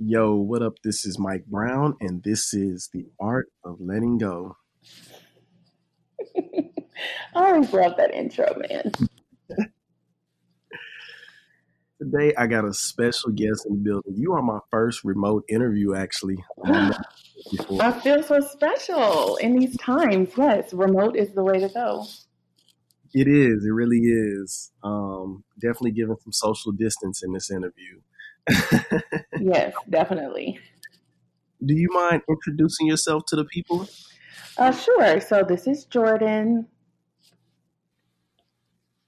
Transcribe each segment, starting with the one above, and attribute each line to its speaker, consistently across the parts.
Speaker 1: Yo, what up? This is Mike Brown, and this is The Art of Letting Go.
Speaker 2: I always love that intro, man.
Speaker 1: Today, I got a special guest in the building. You are my first remote interview, actually.
Speaker 2: I feel so special in these times. Yes, remote is the way to go.
Speaker 1: It is. It really is. Um, definitely giving some social distance in this interview.
Speaker 2: Yes, definitely.
Speaker 1: Do you mind introducing yourself to the people?
Speaker 2: Uh, sure. So this is Jordan.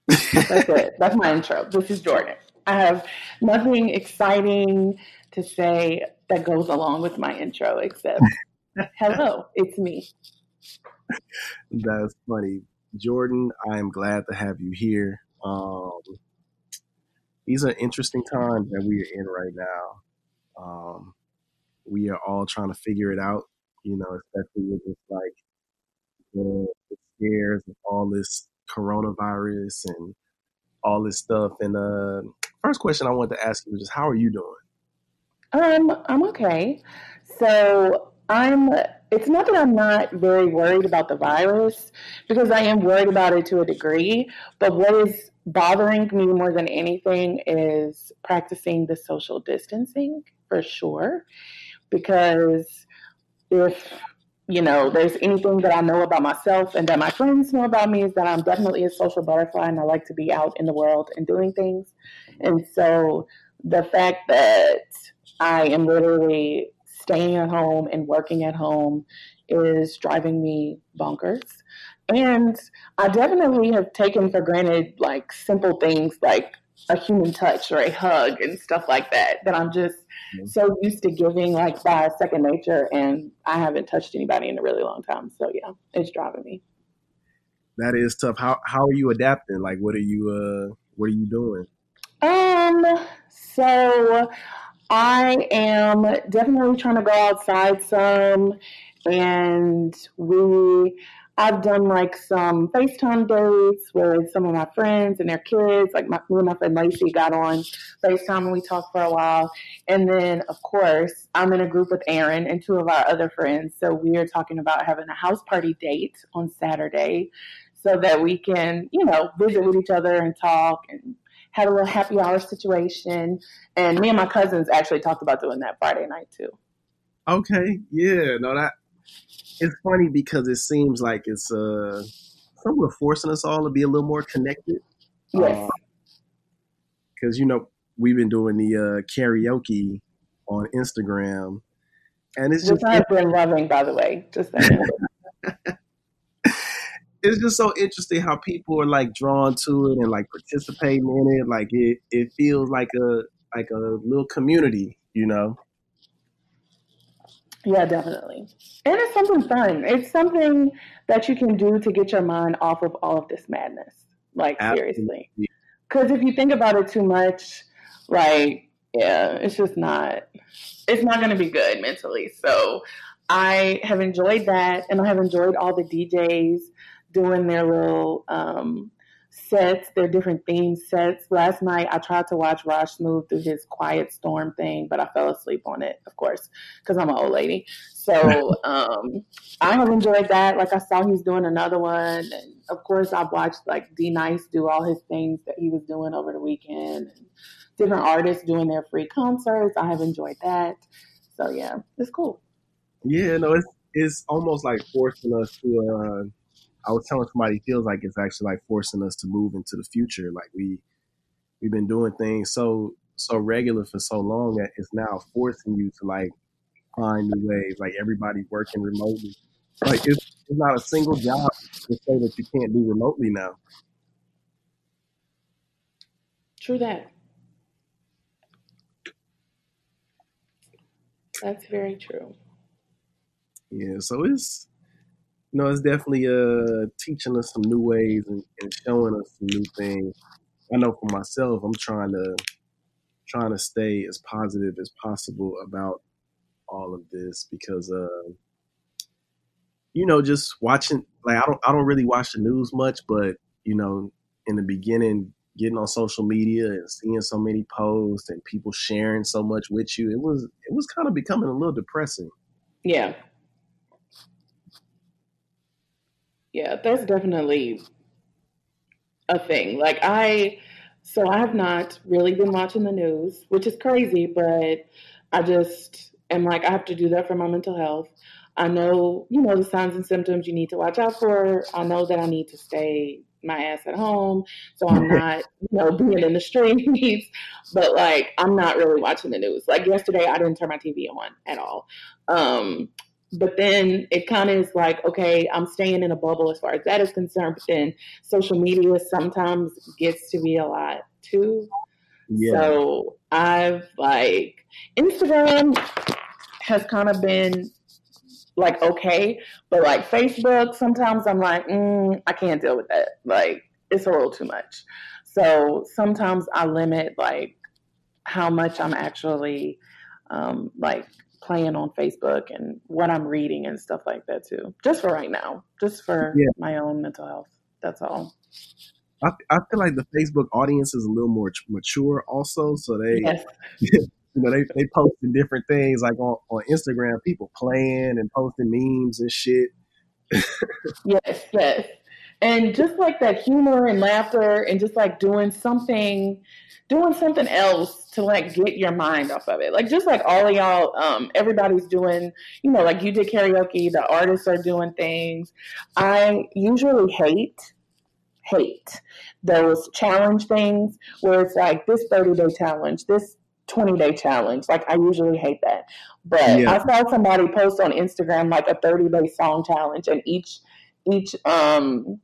Speaker 2: That's it. That's my intro. This is Jordan. I have nothing exciting to say that goes along with my intro except hello, it's me.
Speaker 1: That's funny. Jordan, I am glad to have you here. Um, these are interesting times that we are in right now. Um, we are all trying to figure it out, you know, especially with this like the, the scares of all this coronavirus and all this stuff. And uh, first question I wanted to ask you is just how are you doing?
Speaker 2: Um, I'm okay. So I'm. It's not that I'm not very worried about the virus because I am worried about it to a degree. But what is bothering me more than anything is practicing the social distancing for sure. Because if you know, there's anything that I know about myself and that my friends know about me is that I'm definitely a social butterfly and I like to be out in the world and doing things. And so the fact that I am literally staying at home and working at home is driving me bonkers. And I definitely have taken for granted like simple things like a human touch or a hug and stuff like that that I'm just so used to giving like by second nature and I haven't touched anybody in a really long time. So yeah, it's driving me.
Speaker 1: That is tough. How how are you adapting? Like, what are you uh, what are you doing?
Speaker 2: Um so I am definitely trying to go outside some and we I've done like some FaceTime dates with some of my friends and their kids. Like my, me and my friend Lacey got on FaceTime and we talked for a while. And then, of course, I'm in a group with Aaron and two of our other friends. So we are talking about having a house party date on Saturday so that we can, you know, visit with each other and talk and had a little happy hour situation. And me and my cousins actually talked about doing that Friday night too.
Speaker 1: Okay, yeah, no, that it's funny because it seems like it's uh somewhat forcing us all to be a little more connected.
Speaker 2: Yes.
Speaker 1: Because you know we've been doing the uh, karaoke on Instagram, and it's
Speaker 2: Which
Speaker 1: just
Speaker 2: I've been loving, by the way. Just saying.
Speaker 1: it's just so interesting how people are like drawn to it and like participating in it. Like it it feels like a like a little community, you know.
Speaker 2: Yeah, definitely. And it's something fun. It's something that you can do to get your mind off of all of this madness. Like, seriously. Because if you think about it too much, like, yeah, it's just not, it's not going to be good mentally. So I have enjoyed that. And I have enjoyed all the DJs doing their little, um, sets, their different theme sets. Last night I tried to watch Raj Smooth through his Quiet Storm thing, but I fell asleep on it, of course, because I'm an old lady. So um, I have enjoyed that. Like I saw he's doing another one, and of course I've watched like D Nice do all his things that he was doing over the weekend, and different artists doing their free concerts. I have enjoyed that. So yeah, it's cool.
Speaker 1: Yeah, no, it's it's almost like forcing us to. Uh, I was telling somebody, it feels like it's actually like forcing us to move into the future. Like we we've been doing things so so regular for so long that it's now forcing you to like find new ways. Like everybody working remotely. Like it's, it's not a single job to say that you can't do remotely now.
Speaker 2: True that. That's very true.
Speaker 1: Yeah, so it's you know, it's definitely uh teaching us some new ways and, and showing us some new things. I know for myself, I'm trying to trying to stay as positive as possible about all of this because uh you know just watching like I don't I don't really watch the news much but you know in the beginning getting on social media and seeing so many posts and people sharing so much with you, it was it was kind of becoming a little depressing.
Speaker 2: Yeah. Yeah, that's definitely a thing. Like I so I have not really been watching the news, which is crazy, but I just am like I have to do that for my mental health. I know, you know, the signs and symptoms you need to watch out for. I know that I need to stay my ass at home, so I'm not, you know, being in the streets. But like, I'm not really watching the news. Like yesterday, I didn't turn my TV on at all. Um, but then it kind of is like, okay, I'm staying in a bubble as far as that is concerned. But then social media sometimes gets to be a lot too. Yeah. So I've like Instagram has kind of been like okay, but like Facebook, sometimes I'm like, mm, I can't deal with that. Like it's a little too much. So sometimes I limit like how much I'm actually um, like playing on Facebook and what I'm reading and stuff like that too. Just for right now, just for yeah. my own mental health. That's all.
Speaker 1: I, I feel like the Facebook audience is a little more mature also, so they yes. you know, they they posting different things like on, on Instagram, people playing and posting memes and shit.
Speaker 2: yes, yes. And just like that humor and laughter and just like doing something doing something else to like get your mind off of it. Like just like all of y'all, um, everybody's doing, you know, like you did karaoke, the artists are doing things. I usually hate hate those challenge things where it's like this 30 day challenge, this 20 day challenge. Like I usually hate that. But yeah. I saw somebody post on Instagram like a 30 day song challenge and each each um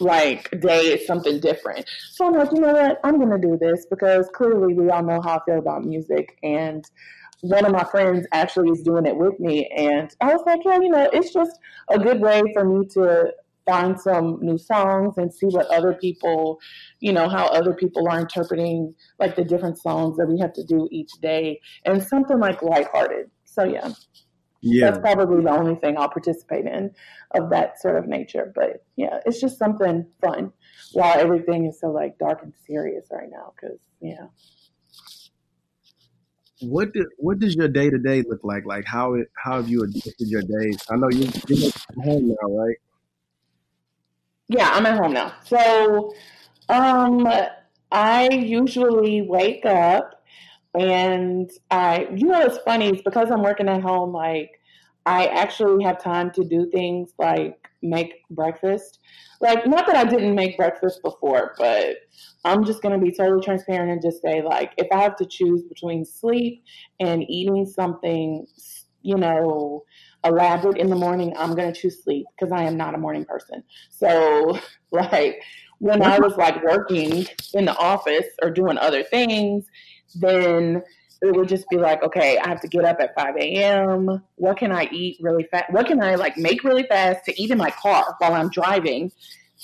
Speaker 2: like day is something different. So I'm like, you know what? I'm gonna do this because clearly we all know how I feel about music and one of my friends actually is doing it with me and I was like, yeah, you know, it's just a good way for me to find some new songs and see what other people, you know, how other people are interpreting like the different songs that we have to do each day and something like lighthearted. So yeah. Yeah. That's probably the only thing I'll participate in of that sort of nature. But yeah, it's just something fun while everything is so like dark and serious right now. Cause yeah.
Speaker 1: What do, what does your day to day look like? Like how it, how have you adjusted your days? I know you, you're at home now, right?
Speaker 2: Yeah, I'm at home now. So, um, I usually wake up and I, you know, it's funny. It's because I'm working at home. Like, I actually have time to do things like make breakfast. Like, not that I didn't make breakfast before, but I'm just going to be totally transparent and just say, like, if I have to choose between sleep and eating something, you know, elaborate in the morning, I'm going to choose sleep because I am not a morning person. So, like, when I was like working in the office or doing other things, then it would just be like, okay, I have to get up at 5 a.m. What can I eat really fast? What can I like make really fast to eat in my car while I'm driving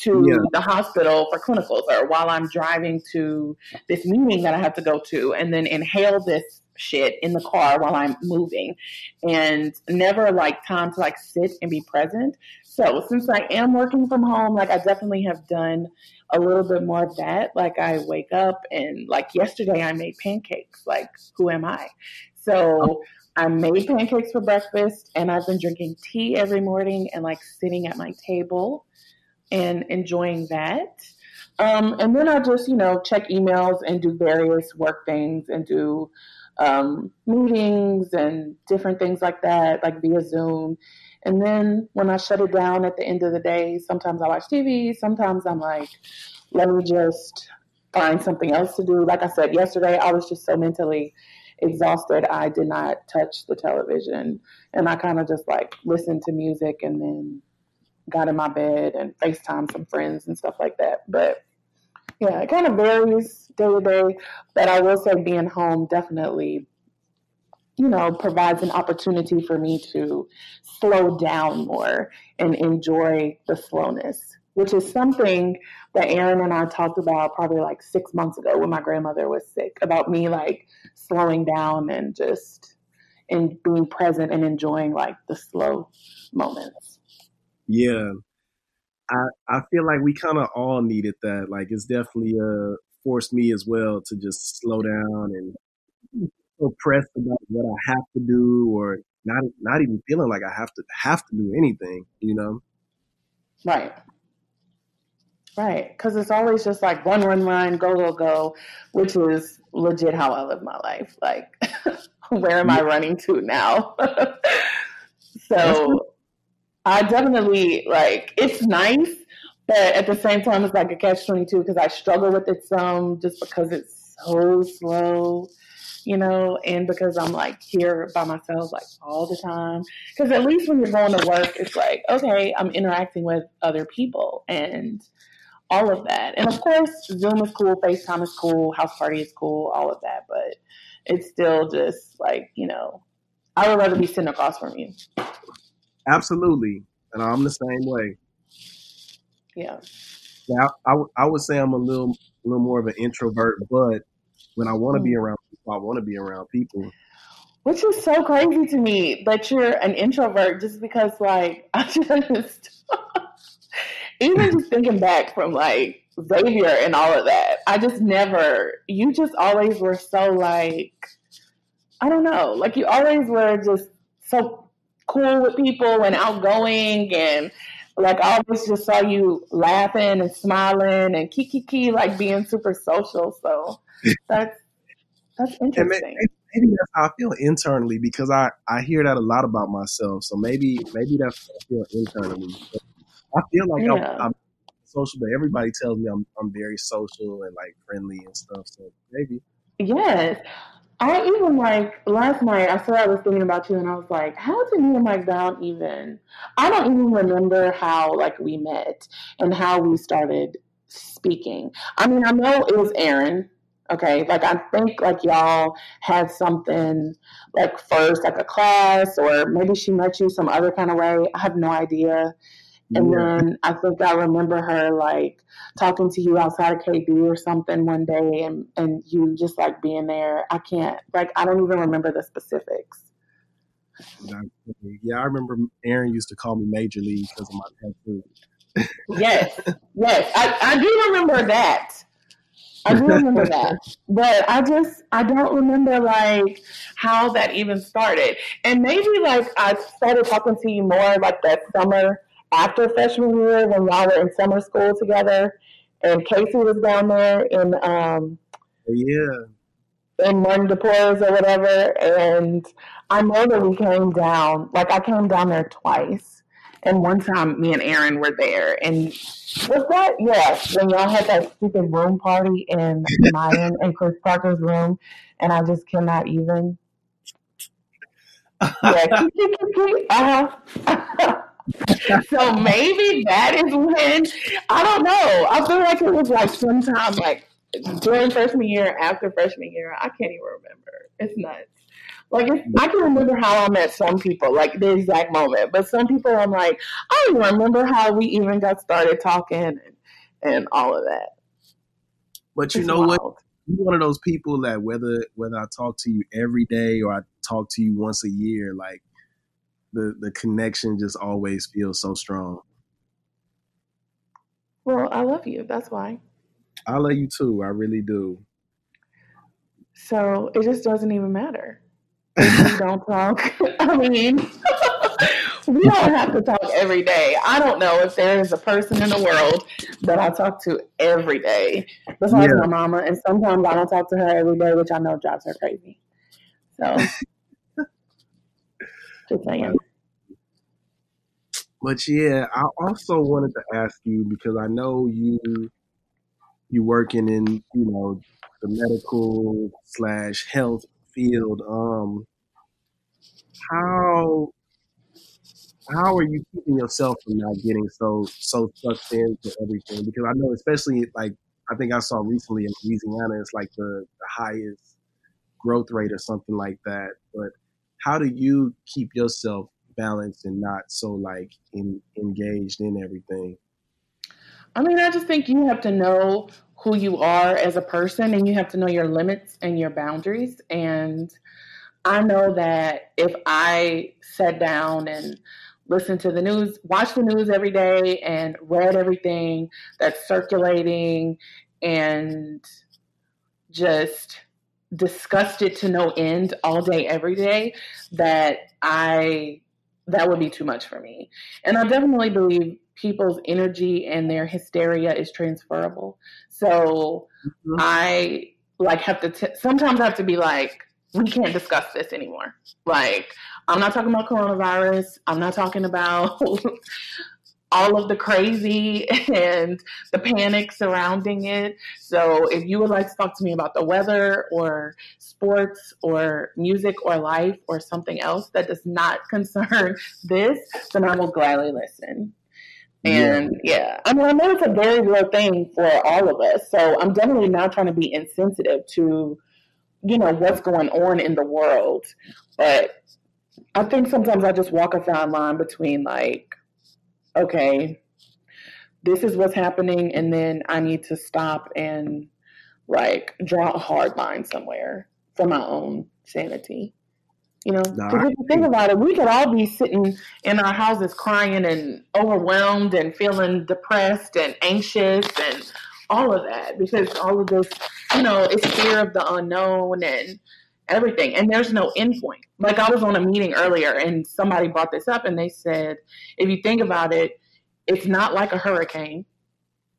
Speaker 2: to yeah. the hospital for clinicals or while I'm driving to this meeting that I have to go to and then inhale this shit in the car while I'm moving and never like time to like sit and be present. So since I am working from home, like I definitely have done a little bit more of that. Like I wake up and like yesterday I made pancakes. Like who am I? So I made pancakes for breakfast and I've been drinking tea every morning and like sitting at my table and enjoying that. Um, and then I just, you know, check emails and do various work things and do um, meetings and different things like that, like via Zoom. And then when I shut it down at the end of the day, sometimes I watch TV, sometimes I'm like, let me just find something else to do. Like I said yesterday, I was just so mentally exhausted, I did not touch the television. And I kind of just like listened to music and then got in my bed and FaceTime some friends and stuff like that. But yeah, it kind of varies day to day. But I will say being home definitely, you know, provides an opportunity for me to slow down more and enjoy the slowness, which is something that Aaron and I talked about probably like six months ago when my grandmother was sick about me like slowing down and just and being present and enjoying like the slow moments.
Speaker 1: Yeah. I, I feel like we kind of all needed that. Like it's definitely uh forced me as well to just slow down and so pressed about what I have to do or not not even feeling like I have to have to do anything, you know?
Speaker 2: Right. Right. Because it's always just like run, run, run, go, go, go, which is legit how I live my life. Like, where am I running to now? so I definitely like it's nice, but at the same time, it's like a catch 22 because I struggle with it some just because it's so slow you know, and because I'm like here by myself like all the time. Because at least when you're going to work, it's like, okay, I'm interacting with other people and all of that. And of course, Zoom is cool, FaceTime is cool, House Party is cool, all of that. But it's still just like, you know, I would rather be sitting across from you.
Speaker 1: Absolutely. And I'm the same way.
Speaker 2: Yeah.
Speaker 1: Yeah, I, I, I would say I'm a little, a little more of an introvert, but when I want to mm. be around people, I want to be around people.
Speaker 2: Which is so crazy to me that you're an introvert just because, like, I just, even just thinking back from like Xavier and all of that, I just never, you just always were so like, I don't know, like you always were just so cool with people and outgoing and like I always just saw you laughing and smiling and kiki kiki like being super social. So that's that's interesting. Maybe,
Speaker 1: maybe, that's how I feel internally because I, I hear that a lot about myself. So maybe maybe that's how I feel internally. I feel like yeah. I'm, I'm, social, but everybody tells me I'm I'm very social and like friendly and stuff. So maybe.
Speaker 2: Yes. I even like last night. I saw I was thinking about you, and I was like, "How did me and Mike Brown even?" I don't even remember how like we met and how we started speaking. I mean, I know it was Aaron Okay, like I think like y'all had something like first, like a class, or maybe she met you some other kind of way. I have no idea. And yeah. then I think I remember her like talking to you outside of KB or something one day, and and you just like being there. I can't like I don't even remember the specifics.
Speaker 1: Yeah, I remember Aaron used to call me Major League because of my tattoo.
Speaker 2: yes, yes, I, I do remember that. I do remember that. But I just I don't remember like how that even started. And maybe like I started talking to you more like that summer after freshman year when y'all were in summer school together and Casey was down there in um
Speaker 1: yeah.
Speaker 2: in Martin de Porres or whatever. And I know that we came down like I came down there twice. And one time, me and Aaron were there, and was that yeah when y'all had that stupid room party in Mayan and Chris Parker's room, and I just cannot even. Yeah, uh-huh. so maybe that is when I don't know. I feel like it was like sometime like during freshman year, after freshman year. I can't even remember. It's nuts. Like I can remember how I met some people, like the exact moment, but some people I'm like, I don't even remember how we even got started talking and, and all of that.
Speaker 1: But you it's know wild. what? You're one of those people that whether whether I talk to you every day or I talk to you once a year, like the the connection just always feels so strong.
Speaker 2: Well, I love you. That's why.
Speaker 1: I love you too. I really do.
Speaker 2: So it just doesn't even matter we don't talk. I mean, we don't have to talk every day. I don't know if there is a person in the world that I talk to every day besides yeah. my mama. And sometimes I don't talk to her every day, which I know drives her crazy. So, just saying.
Speaker 1: But yeah, I also wanted to ask you because I know you you working in you know the medical slash health field, um, how how are you keeping yourself from not getting so so sucked into everything? Because I know, especially like I think I saw recently in Louisiana, it's like the, the highest growth rate or something like that. But how do you keep yourself balanced and not so like in, engaged in everything?
Speaker 2: I mean, I just think you have to know who you are as a person and you have to know your limits and your boundaries. And I know that if I sat down and listened to the news, watched the news every day, and read everything that's circulating and just discussed it to no end all day, every day, that I that would be too much for me. And I definitely believe people's energy and their hysteria is transferable. So mm-hmm. I like have to t- sometimes I have to be like, we can't discuss this anymore. Like, I'm not talking about coronavirus. I'm not talking about all of the crazy and the panic surrounding it. So, if you would like to talk to me about the weather or sports or music or life or something else that does not concern this, then I will gladly listen. And yeah. yeah, I mean, I know it's a very real thing for all of us. So I'm definitely not trying to be insensitive to, you know, what's going on in the world. But I think sometimes I just walk a fine line between like, okay, this is what's happening, and then I need to stop and like draw a hard line somewhere for my own sanity. You know, because if you think about it, we could all be sitting in our houses crying and overwhelmed and feeling depressed and anxious and all of that because all of this, you know, is fear of the unknown and everything. And there's no endpoint. Like I was on a meeting earlier and somebody brought this up and they said, if you think about it, it's not like a hurricane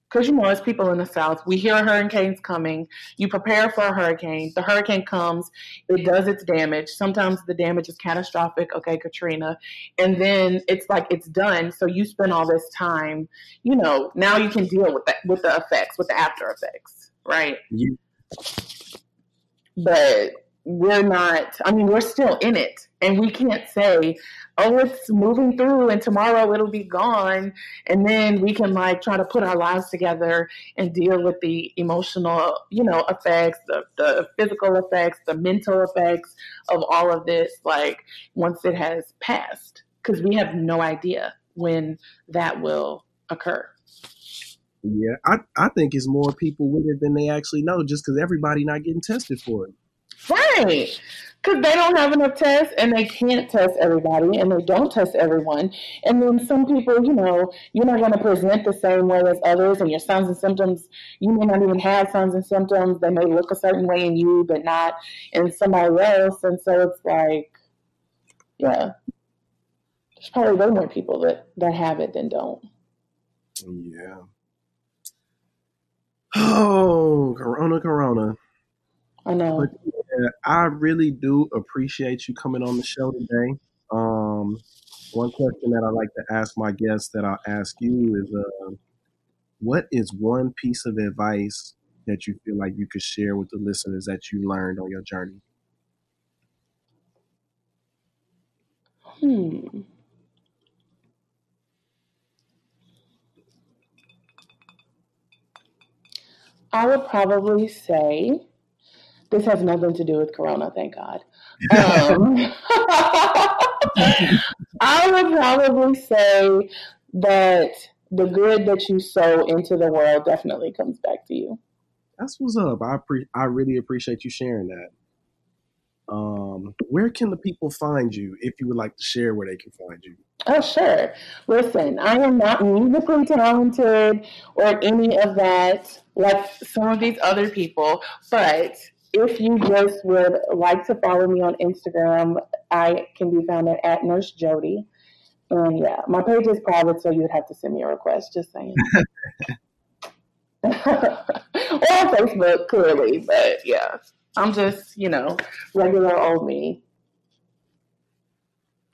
Speaker 2: because you know, as people in the South, we hear hurricanes coming. You prepare for a hurricane. The hurricane comes, it does its damage. Sometimes the damage is catastrophic. Okay, Katrina, and then it's like it's done. So you spend all this time, you know, now you can deal with that with the effects, with the after effects, right? You. But we're not. I mean, we're still in it, and we can't say, oh, it's moving through and tomorrow it'll be gone. And then we can like try to put our lives together and deal with the emotional, you know, effects, the, the physical effects, the mental effects of all of this, like once it has passed, because we have no idea when that will occur.
Speaker 1: Yeah, I, I think it's more people with it than they actually know just because everybody not getting tested for it.
Speaker 2: Right because they don't have enough tests and they can't test everybody and they don't test everyone. And then some people, you know, you're not going to present the same way as others, and your signs and symptoms, you may not even have signs and symptoms. They may look a certain way in you, but not in somebody else. And so it's like, yeah, there's probably way more people that, that have it than don't.
Speaker 1: Yeah. Oh, Corona, Corona.
Speaker 2: I know.
Speaker 1: But I really do appreciate you coming on the show today. Um, one question that I like to ask my guests that I'll ask you is, uh, what is one piece of advice that you feel like you could share with the listeners that you learned on your journey?
Speaker 2: Hmm. I would probably say this has nothing to do with Corona, thank God. Um, I would probably say that the good that you sow into the world definitely comes back to you.
Speaker 1: That's what's up. I pre- I really appreciate you sharing that. Um, where can the people find you if you would like to share where they can find you?
Speaker 2: Oh, sure. Listen, I am not musically talented or any of that like some of these other people, but if you just would like to follow me on Instagram, I can be found at, at Nurse Jody. And yeah, my page is private, so you would have to send me a request. Just saying. or on Facebook, clearly, but yeah, I'm just you know regular old me.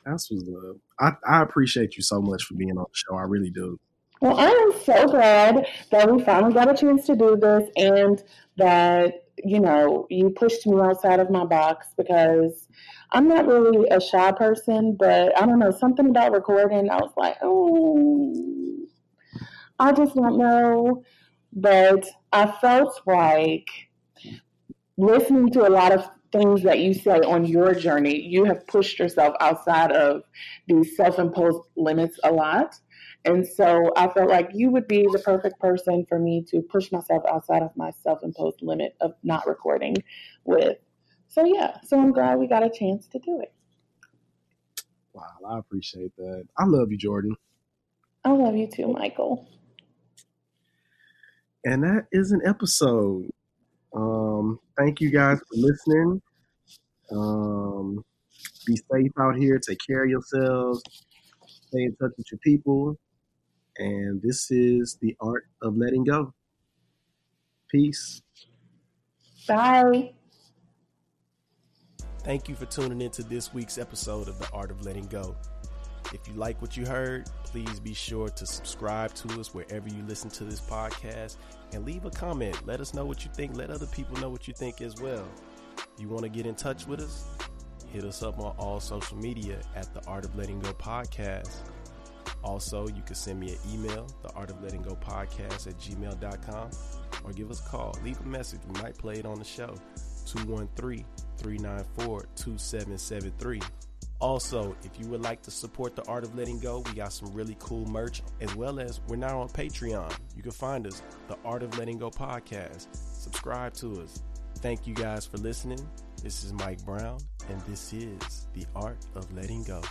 Speaker 1: That's what's up. I, I appreciate you so much for being on the show. I really do.
Speaker 2: Well, I am so glad that we finally got a chance to do this and that you know, you pushed me outside of my box because I'm not really a shy person, but I don't know, something about recording, I was like, oh, I just don't know. But I felt like listening to a lot of things that you say on your journey, you have pushed yourself outside of these self imposed limits a lot. And so I felt like you would be the perfect person for me to push myself outside of my self imposed limit of not recording with. So, yeah, so I'm glad we got a chance to do it.
Speaker 3: Wow, I appreciate that. I love you, Jordan.
Speaker 2: I love you too, Michael.
Speaker 3: And that is an episode. Um, thank you guys for listening. Um, be safe out here. Take care of yourselves. Stay in touch with your people. And this is the art of letting go. Peace.
Speaker 2: Bye.
Speaker 1: Thank you for tuning in to this week's episode of The Art of Letting Go. If you like what you heard, please be sure to subscribe to us wherever you listen to this podcast and leave a comment. Let us know what you think. Let other people know what you think as well. You want to get in touch with us? Hit us up on all social media at the Art of Letting Go Podcast. Also, you can send me an email, the Art of Letting Go Podcast at gmail.com, or give us a call. Leave a message. We might play it on the show. 213 394 2773. Also, if you would like to support the Art of Letting Go, we got some really cool merch, as well as we're now on Patreon. You can find us, the Art of Letting Go podcast. Subscribe to us. Thank you guys for listening. This is Mike Brown, and this is the Art of Letting Go.